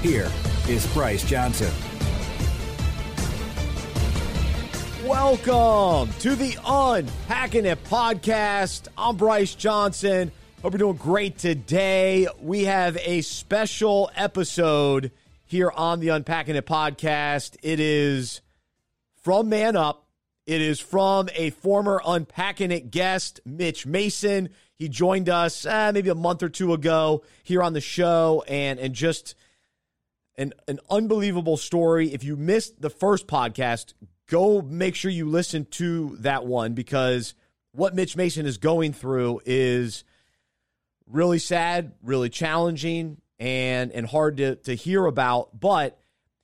here is Bryce Johnson. Welcome to the Unpacking It podcast. I'm Bryce Johnson. Hope you're doing great today. We have a special episode here on the Unpacking It podcast. It is from Man Up. It is from a former Unpacking It guest, Mitch Mason. He joined us uh, maybe a month or two ago here on the show and, and just an, an unbelievable story. If you missed the first podcast, go make sure you listen to that one because what Mitch Mason is going through is really sad, really challenging, and and hard to, to hear about, but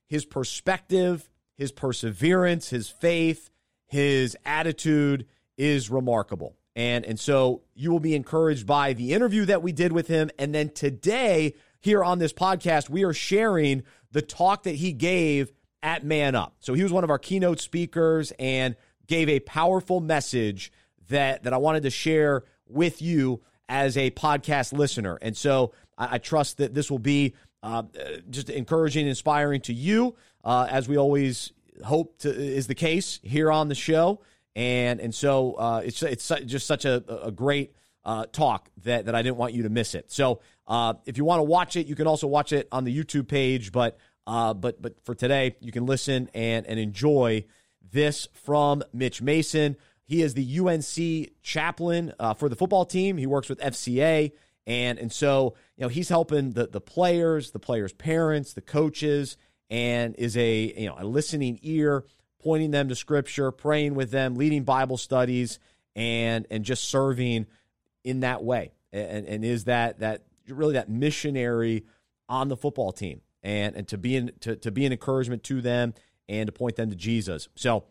his perspective, his perseverance, his faith, his attitude is remarkable. And and so you will be encouraged by the interview that we did with him. And then today, here on this podcast, we are sharing the talk that he gave at Man Up. So he was one of our keynote speakers and gave a powerful message that that I wanted to share with you as a podcast listener. And so I, I trust that this will be uh, just encouraging, inspiring to you, uh, as we always hope to, is the case here on the show. And and so uh, it's it's just such a, a great uh, talk that that I didn't want you to miss it. So uh, if you want to watch it, you can also watch it on the YouTube page. But uh, but but for today, you can listen and and enjoy this from Mitch Mason. He is the UNC chaplain uh, for the football team. He works with FCA, and and so you know he's helping the the players, the players' parents, the coaches, and is a you know a listening ear, pointing them to Scripture, praying with them, leading Bible studies, and and just serving in that way. And and is that that really that missionary on the football team, and and to be in, to to be an encouragement to them and to point them to Jesus. So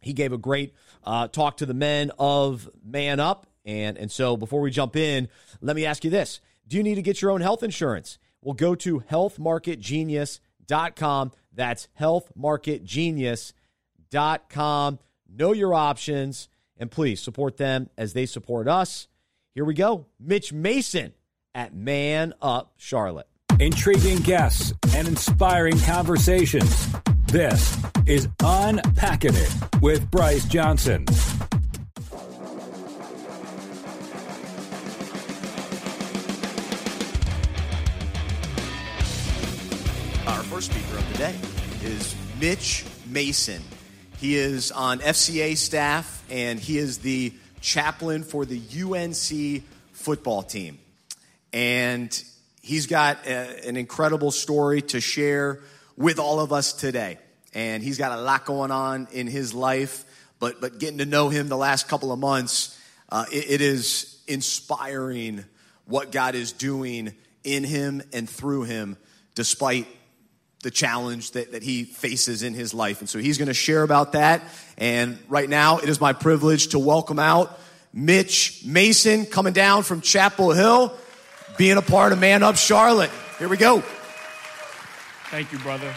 he gave a great uh, talk to the men of Man Up. And, and so before we jump in, let me ask you this Do you need to get your own health insurance? Well, go to healthmarketgenius.com. That's healthmarketgenius.com. Know your options and please support them as they support us. Here we go. Mitch Mason at Man Up Charlotte. Intriguing guests and inspiring conversations. This is Unpacking It with Bryce Johnson. Our first speaker of the day is Mitch Mason. He is on FCA staff and he is the chaplain for the UNC football team. And he's got a, an incredible story to share with all of us today. And he's got a lot going on in his life, but, but getting to know him the last couple of months, uh, it, it is inspiring what God is doing in him and through him, despite the challenge that, that he faces in his life. And so he's going to share about that. And right now, it is my privilege to welcome out Mitch Mason coming down from Chapel Hill, being a part of Man Up Charlotte. Here we go. Thank you, brother.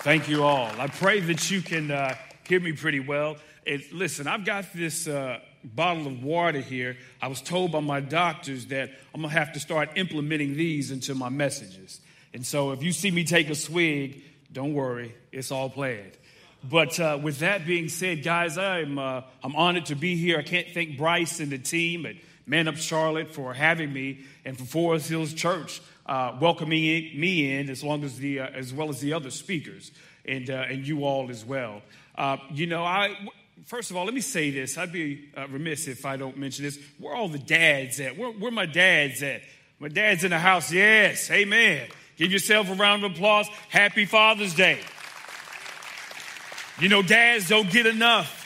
Thank you all. I pray that you can uh, hear me pretty well. It, listen, I've got this uh, bottle of water here. I was told by my doctors that I'm going to have to start implementing these into my messages. And so if you see me take a swig, don't worry, it's all planned. But uh, with that being said, guys, I'm, uh, I'm honored to be here. I can't thank Bryce and the team Man Up Charlotte for having me and for Forest Hills Church uh, welcoming me in, as long as the uh, as well as the other speakers and uh, and you all as well. Uh, you know, I first of all, let me say this. I'd be uh, remiss if I don't mention this. Where all the dads at? Where, where my dads at? My dad's in the house. Yes, amen. Give yourself a round of applause. Happy Father's Day. You know, dads don't get enough.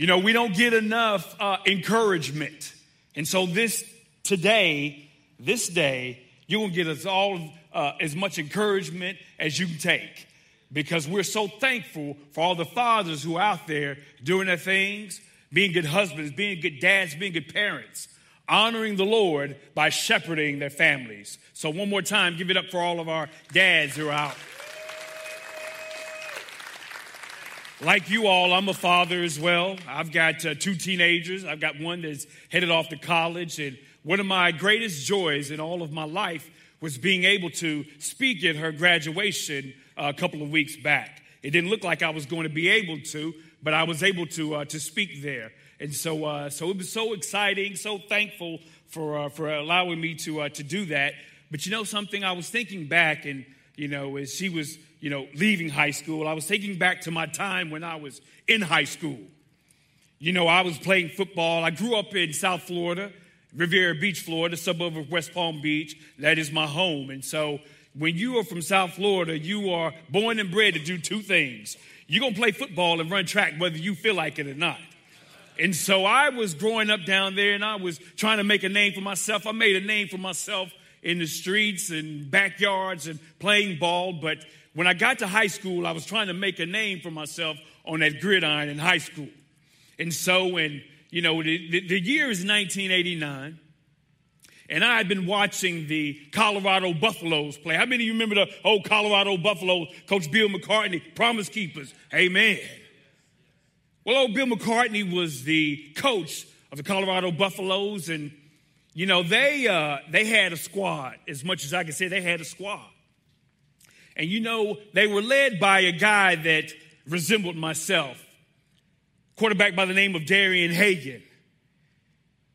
You know, we don't get enough uh, encouragement. And so this today, this day, you're going to get us all uh, as much encouragement as you can take because we're so thankful for all the fathers who are out there doing their things, being good husbands, being good dads, being good parents, honoring the Lord by shepherding their families. So, one more time, give it up for all of our dads who are out. Like you all, I'm a father as well. I've got uh, two teenagers. I've got one that's headed off to college. And one of my greatest joys in all of my life was being able to speak at her graduation uh, a couple of weeks back. It didn't look like I was going to be able to, but I was able to, uh, to speak there. And so, uh, so it was so exciting, so thankful for, uh, for allowing me to, uh, to do that. But you know something, I was thinking back, and, you know, as she was you know, leaving high school, I was thinking back to my time when I was in high school. You know, I was playing football. I grew up in South Florida, Riviera Beach, Florida, suburb of West Palm Beach. That is my home. And so when you are from South Florida, you are born and bred to do two things. You're going to play football and run track whether you feel like it or not. And so I was growing up down there and I was trying to make a name for myself. I made a name for myself in the streets and backyards and playing ball, but when I got to high school, I was trying to make a name for myself on that gridiron in high school. And so, when, you know, the, the, the year is 1989, and I had been watching the Colorado Buffaloes play. How many of you remember the old Colorado Buffaloes? Coach Bill McCartney, Promise Keepers. Amen. Well, old Bill McCartney was the coach of the Colorado Buffaloes, and you know they uh, they had a squad. As much as I can say, they had a squad. And you know, they were led by a guy that resembled myself, quarterback by the name of Darian Hagan.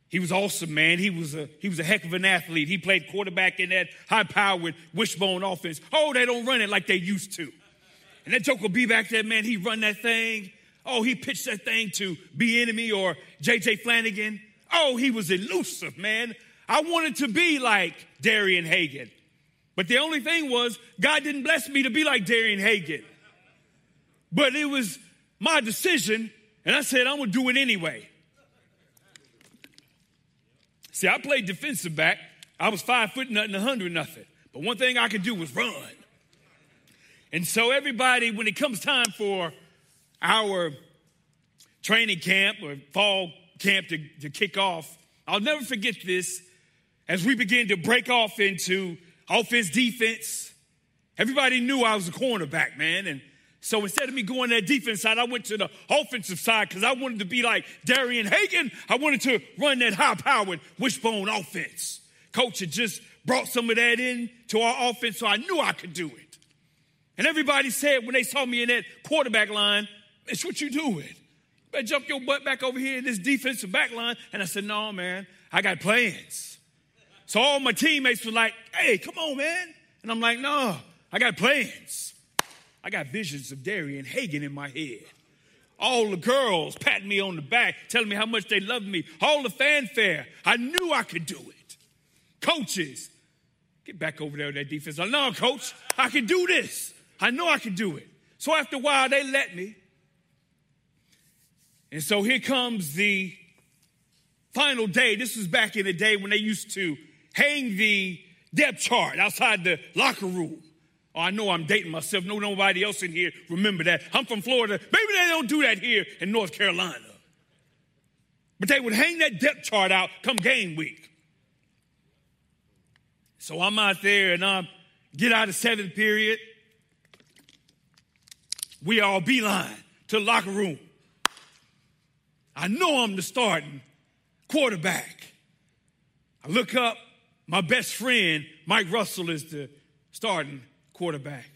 He was awesome, man. He was a he was a heck of an athlete. He played quarterback in that high-powered wishbone offense. Oh, they don't run it like they used to. And that joke will be back there, man. He run that thing. Oh, he pitched that thing to Bieniemy or JJ Flannigan. Oh, he was elusive, man. I wanted to be like Darian Hagan. But the only thing was, God didn't bless me to be like Darian Hagan. But it was my decision, and I said, I'm going to do it anyway. See, I played defensive back. I was five foot nothing, a hundred nothing. But one thing I could do was run. And so, everybody, when it comes time for our training camp or fall camp to, to kick off, I'll never forget this as we begin to break off into offense, defense. Everybody knew I was a cornerback, man. And so instead of me going that defense side, I went to the offensive side because I wanted to be like Darian Hagan. I wanted to run that high powered wishbone offense. Coach had just brought some of that in to our offense, so I knew I could do it. And everybody said when they saw me in that quarterback line, it's what you doing. You better jump your butt back over here in this defensive back line. And I said, no, man, I got plans. So all my teammates were like, hey, come on, man. And I'm like, no, I got plans. I got visions of Darian Hagan in my head. All the girls patting me on the back, telling me how much they love me. All the fanfare. I knew I could do it. Coaches, get back over there with that defense. Know, coach, I can do this. I know I can do it. So after a while, they let me. And so here comes the final day. This was back in the day when they used to hang the depth chart outside the locker room. Oh, I know I'm dating myself. No, nobody else in here remember that. I'm from Florida. Maybe they don't do that here in North Carolina. But they would hang that depth chart out come game week. So I'm out there and I get out of seventh period. We all beeline to the locker room. I know I'm the starting quarterback. I look up, my best friend, Mike Russell, is the starting quarterback.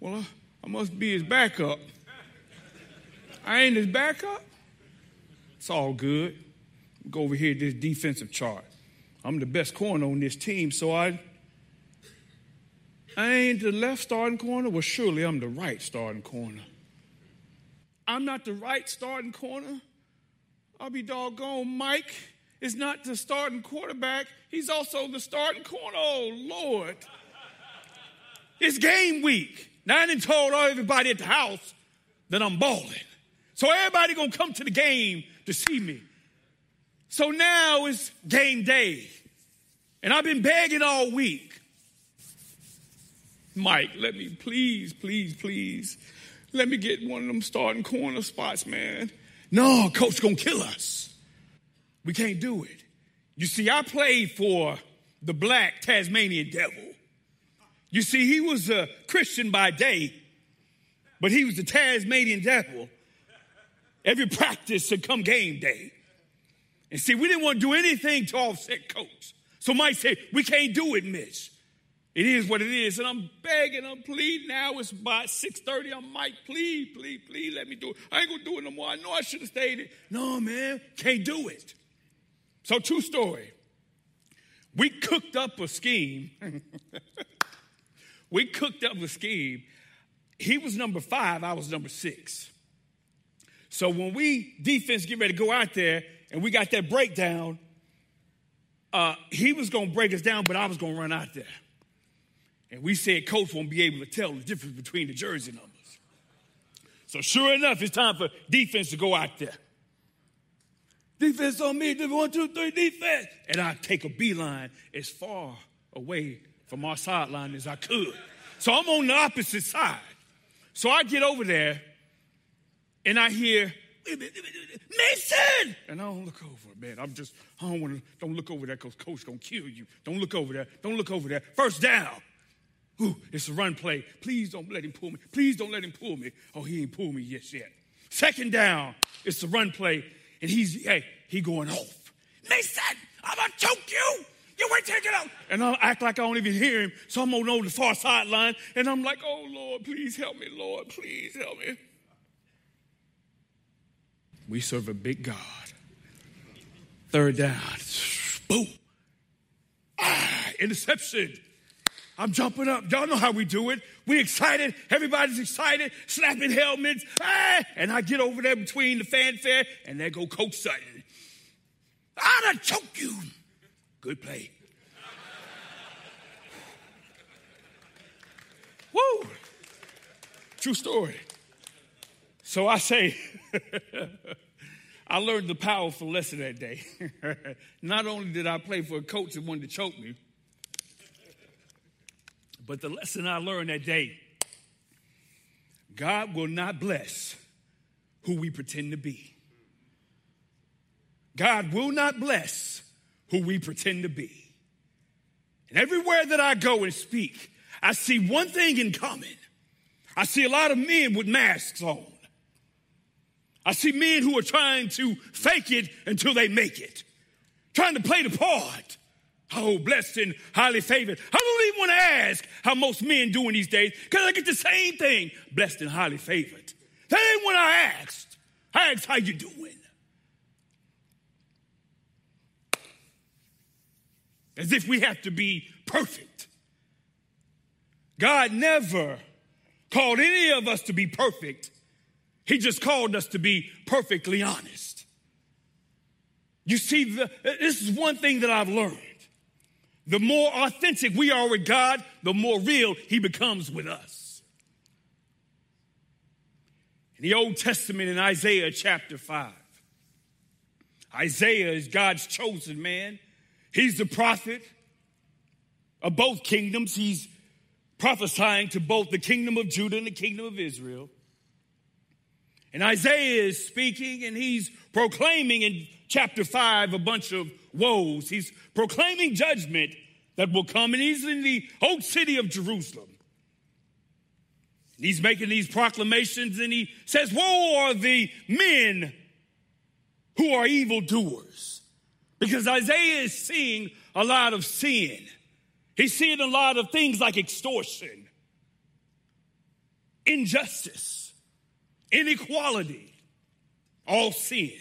Well, I must be his backup. I ain't his backup. It's all good. Go over here to this defensive chart. I'm the best corner on this team, so I I ain't the left starting corner. Well, surely I'm the right starting corner. I'm not the right starting corner. I'll be doggone Mike is not the starting quarterback, he's also the starting corner. Oh, Lord. It's game week. Now I didn't told everybody at the house that I'm balling. So everybody gonna come to the game to see me. So now it's game day. And I've been begging all week. Mike, let me please, please, please, let me get one of them starting corner spots, man. No, coach gonna kill us. We can't do it. You see, I played for the black Tasmanian devil. You see, he was a Christian by day, but he was the Tasmanian devil. Every practice had come game day. And see, we didn't want to do anything to offset coach. So Mike said, we can't do it, Mitch. It is what it is. And I'm begging, I'm pleading. Now it's about 6.30. I'm Mike, please, please, please let me do it. I ain't gonna do it no more. I know I should have stayed. No, man, can't do it. So true story. We cooked up a scheme. we cooked up a scheme. He was number five, I was number six. So when we defense get ready to go out there and we got that breakdown, uh, he was going to break us down, but I was going to run out there. And we said coach won't be able to tell the difference between the jersey numbers. So sure enough, it's time for defense to go out there. Defense on me, one, two, three, defense. And I take a beeline as far away from our sideline as I could. So I'm on the opposite side. So I get over there and I hear, Mason! And I don't look over, man. I'm just, I don't want to, don't look over there because coach to kill you. Don't look over there. Don't look over there. First down. Ooh, it's a run play. Please don't let him pull me. Please don't let him pull me. Oh, he ain't pulled me yet yet. Second down, it's a run play. And he's, hey, he going off. Mason, I'm going to choke you. You ain't taking out. And I act like I don't even hear him. So I'm on over the far sideline. And I'm like, oh, Lord, please help me, Lord. Please help me. We serve a big God. Third down. Boom. Ah, interception. I'm jumping up. Y'all know how we do it. We excited. Everybody's excited. Slapping helmets. Ah, and I get over there between the fanfare, and there go Coach Sutton. I'd have choked you. Good play. Woo! True story. So I say, I learned the powerful lesson that day. Not only did I play for a coach that wanted to choke me, but the lesson I learned that day God will not bless who we pretend to be. God will not bless who we pretend to be. And everywhere that I go and speak, I see one thing in common. I see a lot of men with masks on. I see men who are trying to fake it until they make it, trying to play the part. Oh, blessed and highly favored. I don't even want to ask how most men do in these days because I get the same thing, blessed and highly favored. That ain't what I asked. I asked how you doing. As if we have to be perfect. God never called any of us to be perfect. He just called us to be perfectly honest. You see, the, this is one thing that I've learned. The more authentic we are with God, the more real He becomes with us. In the Old Testament, in Isaiah chapter 5, Isaiah is God's chosen man. He's the prophet of both kingdoms. He's prophesying to both the kingdom of Judah and the kingdom of Israel. And Isaiah is speaking and he's proclaiming in chapter 5 a bunch of woes. He's proclaiming judgment that will come, and he's in the old city of Jerusalem. He's making these proclamations and he says, Woe are the men who are evildoers. Because Isaiah is seeing a lot of sin. He's seeing a lot of things like extortion, injustice inequality, all sin.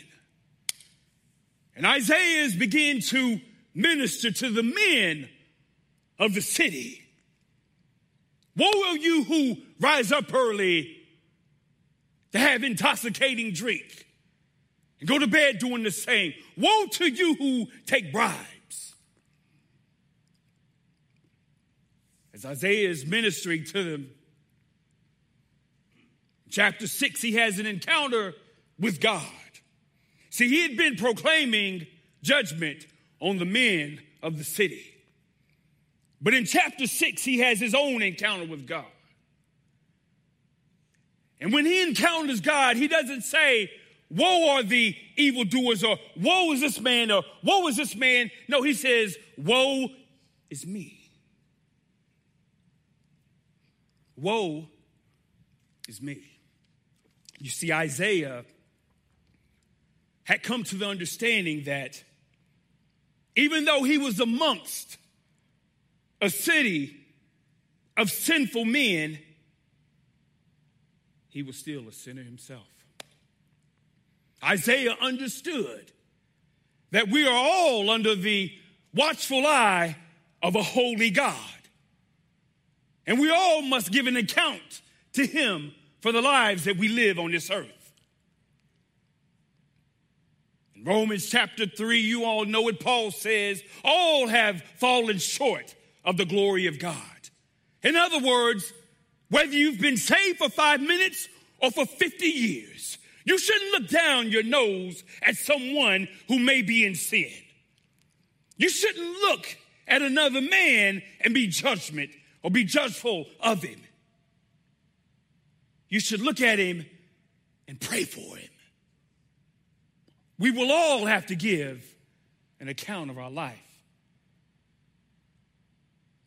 And Isaiah is beginning to minister to the men of the city. Woe are you who rise up early to have intoxicating drink and go to bed doing the same. Woe to you who take bribes. As Isaiah is ministering to them, chapter 6, he has an encounter with God. See, he had been proclaiming judgment on the men of the city. But in chapter six, he has his own encounter with God. And when he encounters God, he doesn't say, Woe are the evildoers, or woe is this man, or woe is this man. No, he says, Woe is me. Woe is me. You see, Isaiah had come to the understanding that even though he was amongst a city of sinful men, he was still a sinner himself. Isaiah understood that we are all under the watchful eye of a holy God. And we all must give an account to him for the lives that we live on this earth. In Romans chapter 3, you all know what Paul says all have fallen short of the glory of God. In other words, whether you've been saved for five minutes or for 50 years, you shouldn't look down your nose at someone who may be in sin. You shouldn't look at another man and be judgment or be judgeful of him. You should look at him and pray for him. We will all have to give an account of our life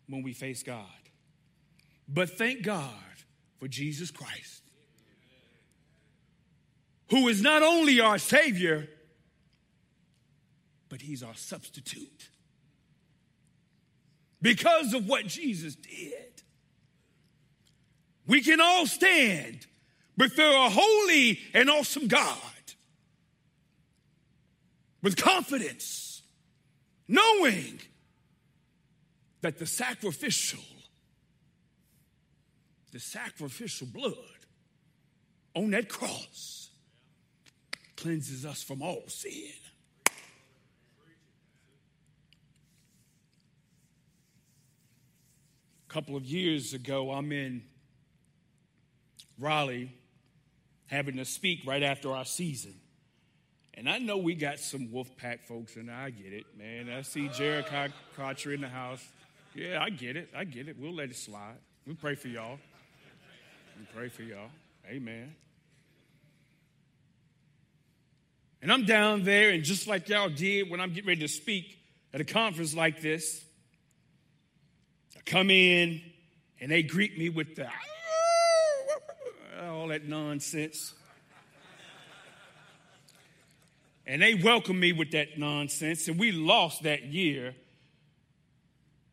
when we face God. But thank God for Jesus Christ, who is not only our Savior, but He's our substitute. Because of what Jesus did, we can all stand before a holy and awesome God with confidence, knowing that the sacrificial the sacrificial blood on that cross cleanses us from all sin. A couple of years ago, I'm in Raleigh having to speak right after our season. And I know we got some Wolfpack folks, and I get it, man. I see Jared Crotcher in the house. Yeah, I get it. I get it. We'll let it slide. We pray for y'all. We pray for y'all. Amen. And I'm down there, and just like y'all did when I'm getting ready to speak at a conference like this, I come in and they greet me with the all that nonsense. And they welcome me with that nonsense, and we lost that year,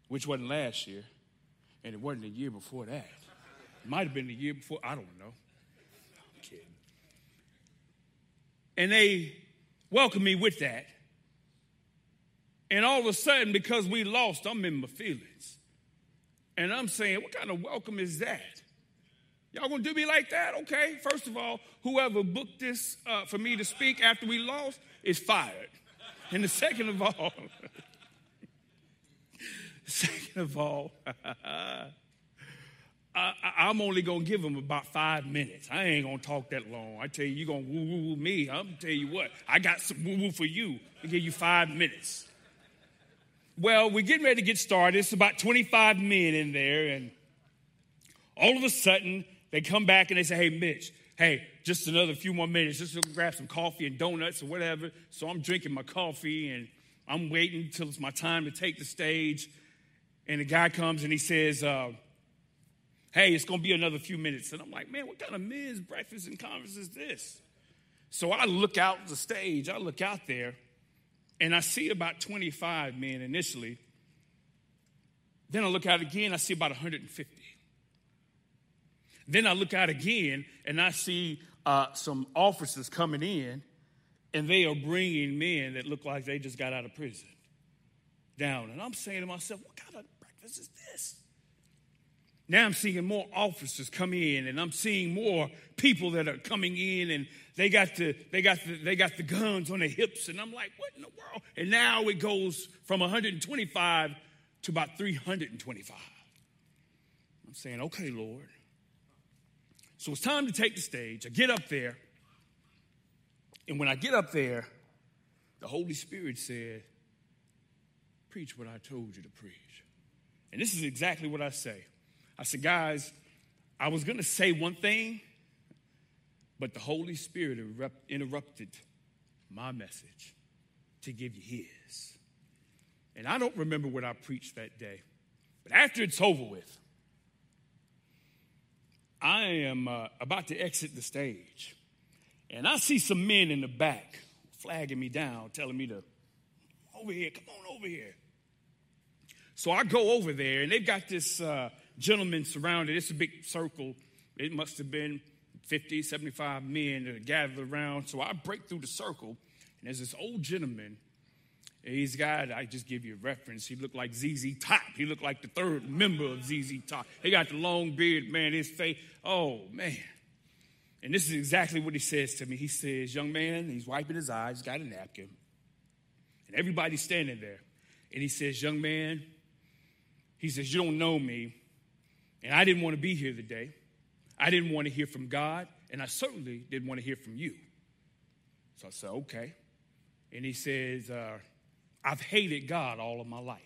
which wasn't last year, and it wasn't the year before that. It might have been the year before. I don't know. I'm kidding. And they welcomed me with that. And all of a sudden, because we lost, I'm in my feelings. And I'm saying, what kind of welcome is that? Y'all gonna do me like that? Okay. First of all, whoever booked this uh, for me to speak after we lost is fired. And the second of all, second of all, I, am only gonna give them about five minutes. I ain't gonna talk that long. I tell you, you're gonna woo woo woo me. I'm gonna tell you what, I got some woo woo for you. I give you five minutes. Well, we're getting ready to get started. It's about 25 men in there, and all of a sudden they come back and they say, "Hey, Mitch, hey, just another few more minutes, just to grab some coffee and donuts or whatever." So I'm drinking my coffee and I'm waiting until it's my time to take the stage, and the guy comes and he says. Uh, hey, it's to be another few minutes. And I'm like, man, what kind of men's breakfast and conference is this? So I look out the stage, I look out there, and I see about 25 men initially. Then I look out again, I see about 150. Then I look out again, and I see uh, some officers coming in, and they are bringing men that look like they just got out of prison down. And I'm saying to myself, what kind of breakfast is this? Now I'm seeing more officers come in, and I'm seeing more people that are coming in, and they got the they got the they got the guns on their hips, and I'm like, what in the world? And now it goes from 125 to about 325. I'm saying, okay, Lord. So it's time to take the stage. I get up there, and when I get up there, the Holy Spirit said, Preach what I told you to preach. And this is exactly what I say. I said, guys, I was going to say one thing, but the Holy Spirit interrupted my message to give you his. And I don't remember what I preached that day, but after it's over with, I am uh, about to exit the stage, and I see some men in the back flagging me down, telling me to, over here, come on over here. So I go over there, and they've got this uh, gentleman surrounded. It's a big circle. It must have been 50, 75 men that are gathered around. So I break through the circle, and there's this old gentleman He's got, I just give you a reference. He looked like ZZ Top. He looked like the third member of ZZ Top. He got the long beard, man, his face. Oh, man. And this is exactly what he says to me. He says, Young man, he's wiping his eyes, got a napkin. And everybody's standing there. And he says, Young man, he says, You don't know me. And I didn't want to be here today. I didn't want to hear from God. And I certainly didn't want to hear from you. So I said, Okay. And he says, uh, I've hated God all of my life.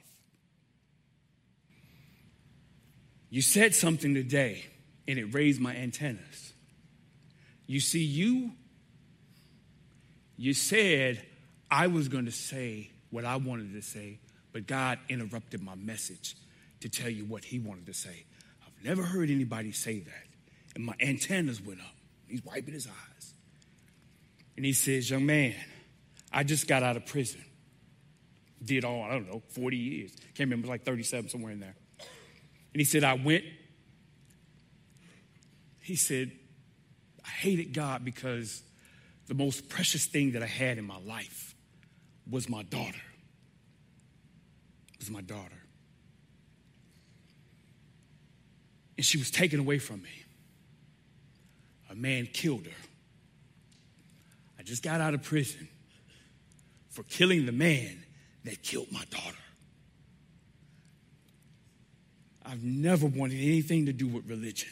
You said something today, and it raised my antennas. You see, you you said I was going to say what I wanted to say, but God interrupted my message to tell you what He wanted to say. I've never heard anybody say that. And my antennas went up. He's wiping his eyes. And he says, Young man, I just got out of prison did all, I don't know, 40 years. Can't remember, was like 37, somewhere in there. And he said, I went. He said, I hated God because the most precious thing that I had in my life was my daughter. It Was my daughter. And she was taken away from me. A man killed her. I just got out of prison for killing the man that killed my daughter. I've never wanted anything to do with religion.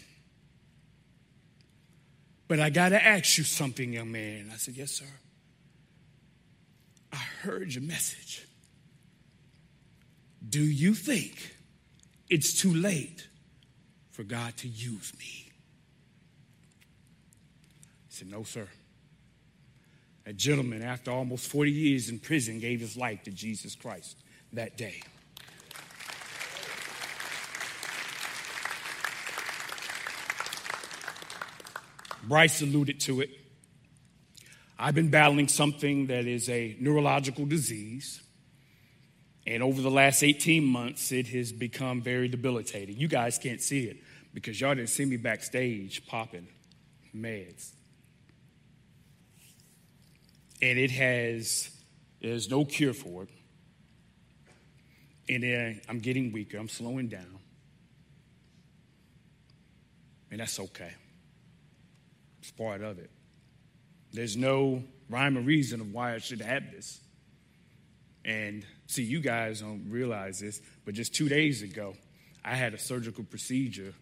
But I got to ask you something, young man. I said, Yes, sir. I heard your message. Do you think it's too late for God to use me? I said, No, sir. A gentleman, after almost 40 years in prison, gave his life to Jesus Christ that day. Bryce alluded to it. I've been battling something that is a neurological disease. And over the last 18 months, it has become very debilitating. You guys can't see it because y'all didn't see me backstage popping meds and it has there's no cure for it. And then I'm getting weaker, I'm slowing down. And that's okay. It's part of it. There's no rhyme or reason of why I should have this. And see, you guys don't realize this, but just two days ago, I had a surgical procedure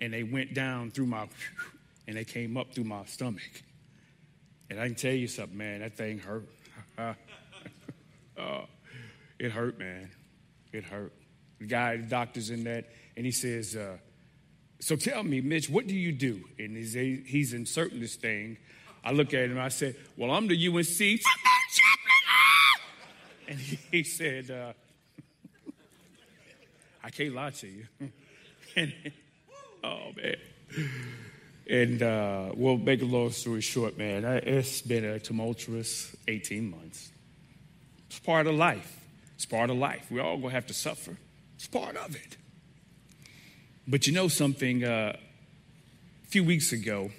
and they went down through my, and they came up through my stomach. And I can tell you something, man, that thing hurt. oh, it hurt, man. It hurt. The guy, the doctor's in that, and he says, uh, So tell me, Mitch, what do you do? And he's, he's inserting this thing. I look at him, I said, Well, I'm the UNC. and he, he said, uh, I can't lie to you. and, oh, man. And uh, we'll make a long story short, man. It's been a tumultuous 18 months. It's part of life. It's part of life. We're all going to have to suffer. It's part of it. But you know something? Uh, a few weeks ago,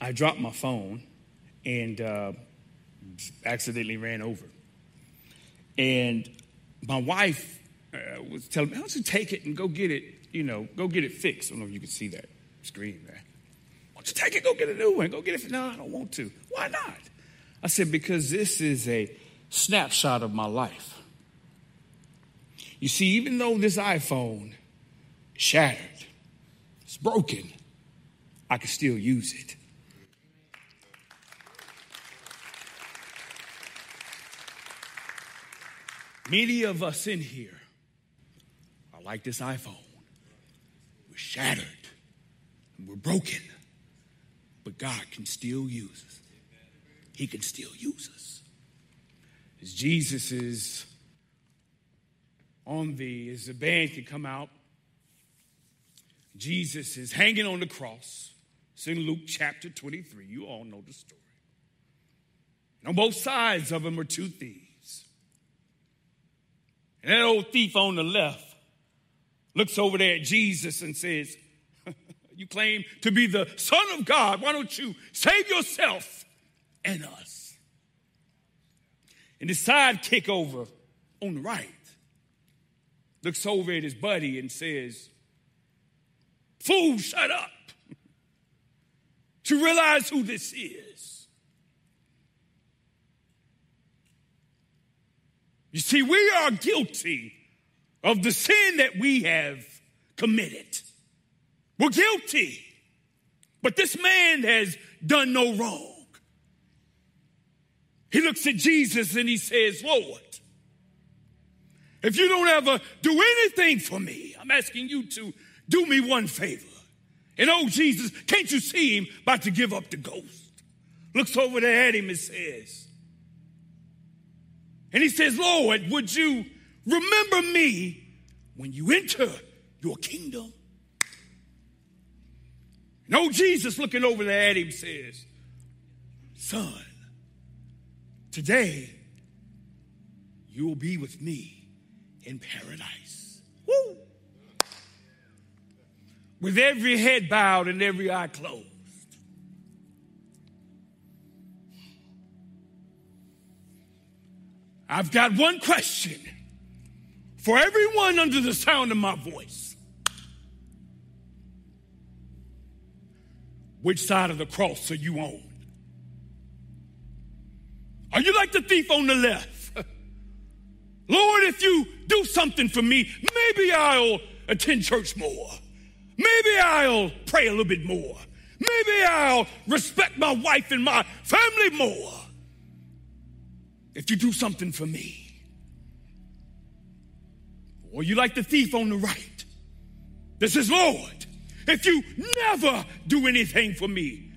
I dropped my phone and uh, accidentally ran over. And my wife uh, was telling me, "Why don't you take it and go get it? You know, go get it fixed." I don't know if you can see that screen there. Why don't you take it, go get a new one? Go get it. No, I don't want to. Why not? I said, because this is a snapshot of my life. You see, even though this iPhone shattered, it's broken, I can still use it. Many of us in here are like this iPhone. We're shattered we're broken, but God can still use us. He can still use us. As Jesus is on the, as the band can come out, Jesus is hanging on the cross. It's in Luke chapter 23. You all know the story. And on both sides of him are two thieves. And that old thief on the left looks over there at Jesus and says, You claim to be the Son of God. Why don't you save yourself and us? And the sidekick over on the right looks over at his buddy and says, Fool, shut up. to realize who this is. You see, we are guilty of the sin that we have committed. We're guilty. But this man has done no wrong. He looks at Jesus and he says, Lord, if you don't ever do anything for me, I'm asking you to do me one favor. And oh, Jesus, can't you see him about to give up the ghost? Looks over there at him and says, and he says, Lord, would you remember me when you enter your kingdom? And oh, Jesus, looking over there at him, says, Son, today you will be with me in paradise. Woo! With every head bowed and every eye closed. I've got one question for everyone under the sound of my voice. Which side of the cross are you on? Are you like the thief on the left? Lord, if you do something for me, maybe I'll attend church more. Maybe I'll pray a little bit more. Maybe I'll respect my wife and my family more if you do something for me. Or you like the thief on the right that says, Lord, if you never do anything for me,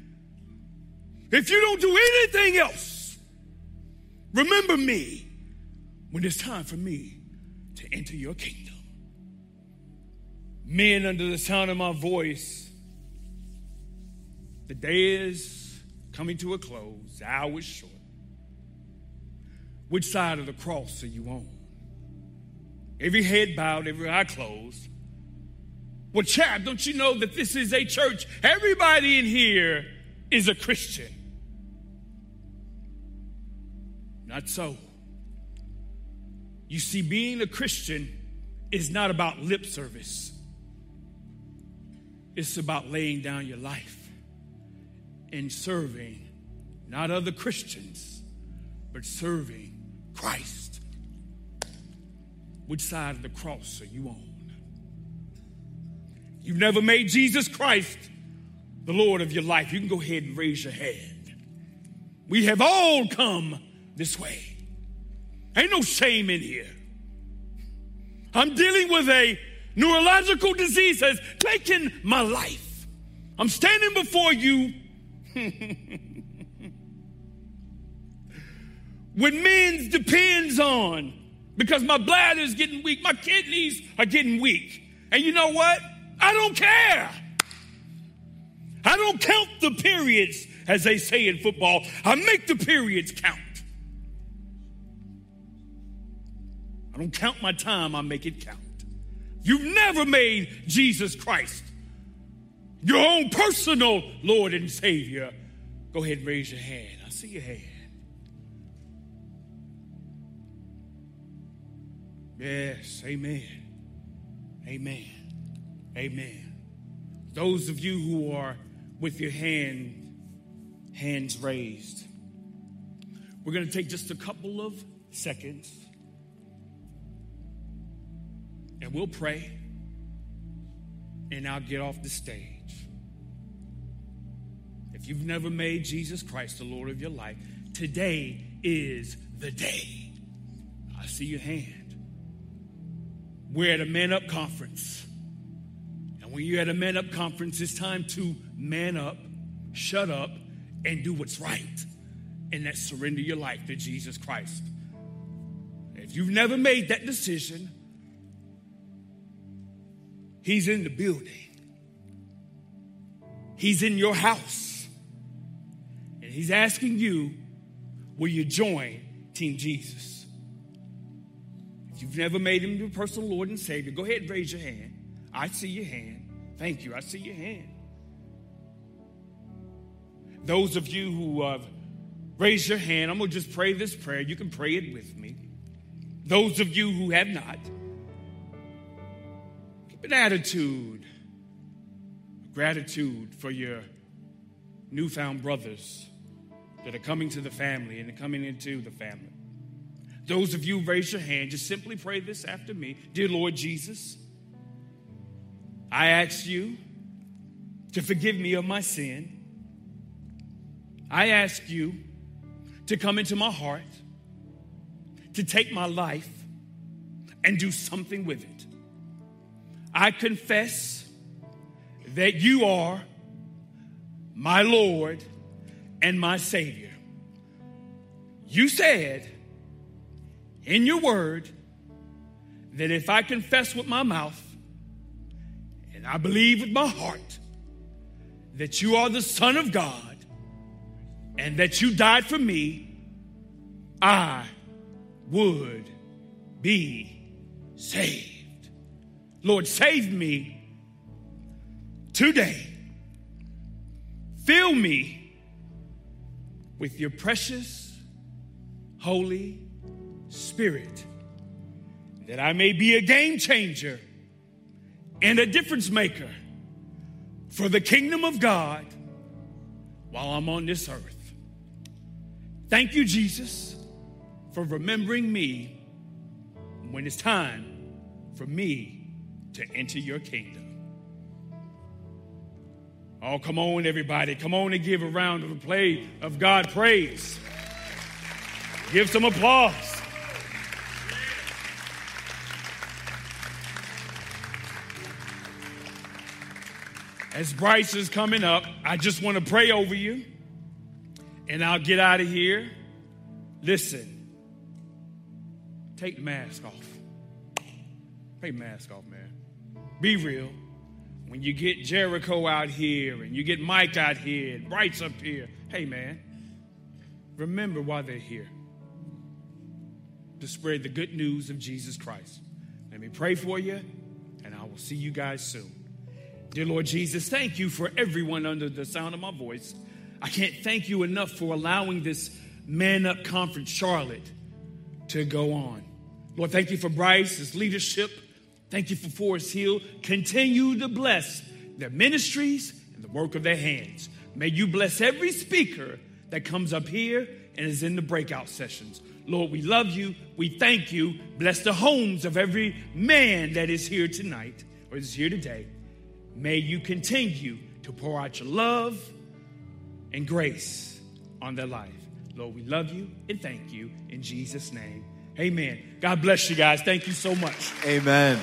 if you don't do anything else, remember me when it's time for me to enter your kingdom. Men under the sound of my voice, the day is coming to a close, the hour is short. Which side of the cross are you on? Every head bowed, every eye closed. Well, chap, don't you know that this is a church? Everybody in here is a Christian. Not so. You see, being a Christian is not about lip service, it's about laying down your life and serving not other Christians, but serving Christ. Which side of the cross are you on? You've never made Jesus Christ the Lord of your life. You can go ahead and raise your hand. We have all come this way. Ain't no shame in here. I'm dealing with a neurological disease that's taken my life. I'm standing before you with men's depends on because my bladder is getting weak, my kidneys are getting weak. And you know what? I don't care. I don't count the periods, as they say in football. I make the periods count. I don't count my time, I make it count. You've never made Jesus Christ your own personal Lord and Savior. Go ahead and raise your hand. I see your hand. Yes, amen. Amen. Amen. Those of you who are with your hand, hands raised, we're going to take just a couple of seconds and we'll pray and I'll get off the stage. If you've never made Jesus Christ the Lord of your life, today is the day. I see your hand. we're at a man up conference. When you're at a man up conference, it's time to man up, shut up, and do what's right. And that's surrender your life to Jesus Christ. If you've never made that decision, He's in the building. He's in your house. And He's asking you, will you join Team Jesus? If you've never made Him your personal Lord and Savior, go ahead and raise your hand. I see your hand. Thank you. I see your hand. Those of you who have raised your hand, I'm going to just pray this prayer. You can pray it with me. Those of you who have not, keep an attitude, gratitude for your newfound brothers that are coming to the family and coming into the family. Those of you raise your hand, just simply pray this after me. Dear Lord Jesus, I ask you to forgive me of my sin. I ask you to come into my heart, to take my life and do something with it. I confess that you are my Lord and my Savior. You said in your word that if I confess with my mouth and I believe with my heart that you are the Son of God, and that you died for me, I would be saved. Lord, save me today. Fill me with your precious, Holy Spirit, that I may be a game changer and a difference maker for the kingdom of God while I'm on this earth. Thank you, Jesus, for remembering me when it's time for me to enter your kingdom. Oh, come on, everybody. Come on and give a round of play of God praise. Give some applause. As Bryce is coming up, I just want to pray over you and I'll get out of here. Listen, take the mask off. Take mask off, man. Be real. When you get Jericho out here and you get Mike out here and Bryce up here, hey, man, remember why they're here to spread the good news of Jesus Christ. Let me pray for you, and I will see you guys soon. Dear Lord Jesus, thank you for everyone under the sound of my voice. I can't thank you enough for allowing this Man Up Conference Charlotte to go on. Lord, thank you for Bryce, his leadership. Thank you for Forest Hill. Continue to bless their ministries and the work of their hands. May you bless every speaker that comes up here and is in the breakout sessions. Lord, we love you. We thank you. Bless the homes of every man that is here tonight or is here today. May you continue to pour out your love and grace on their life. Lord, we love you and thank you in Jesus' name. Amen. God bless you guys. Thank you so much. Amen.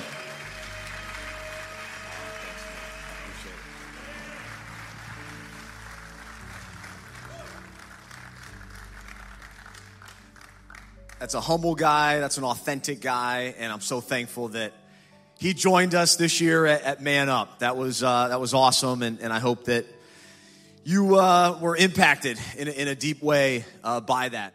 That's a humble guy. That's an authentic guy, and I'm so thankful that he joined us this year at, at Man Up. That was uh, that was awesome, and, and I hope that you uh, were impacted in a, in a deep way uh, by that.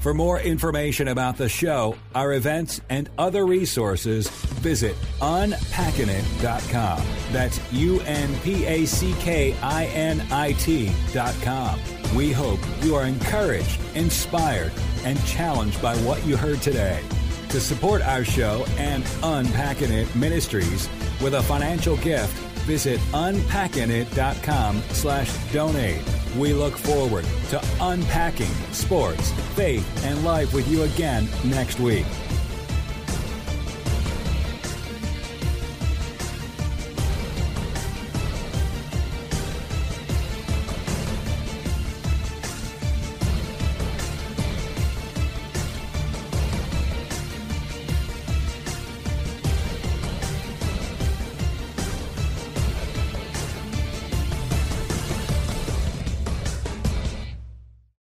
For more information about the show, our events, and other resources, visit unpackinit.com. That's U N P A C K I N I T.com. We hope you are encouraged, inspired, and challenged by what you heard today. To support our show and Unpacking It Ministries with a financial gift, visit unpackinit.com slash donate. We look forward to unpacking sports, faith, and life with you again next week.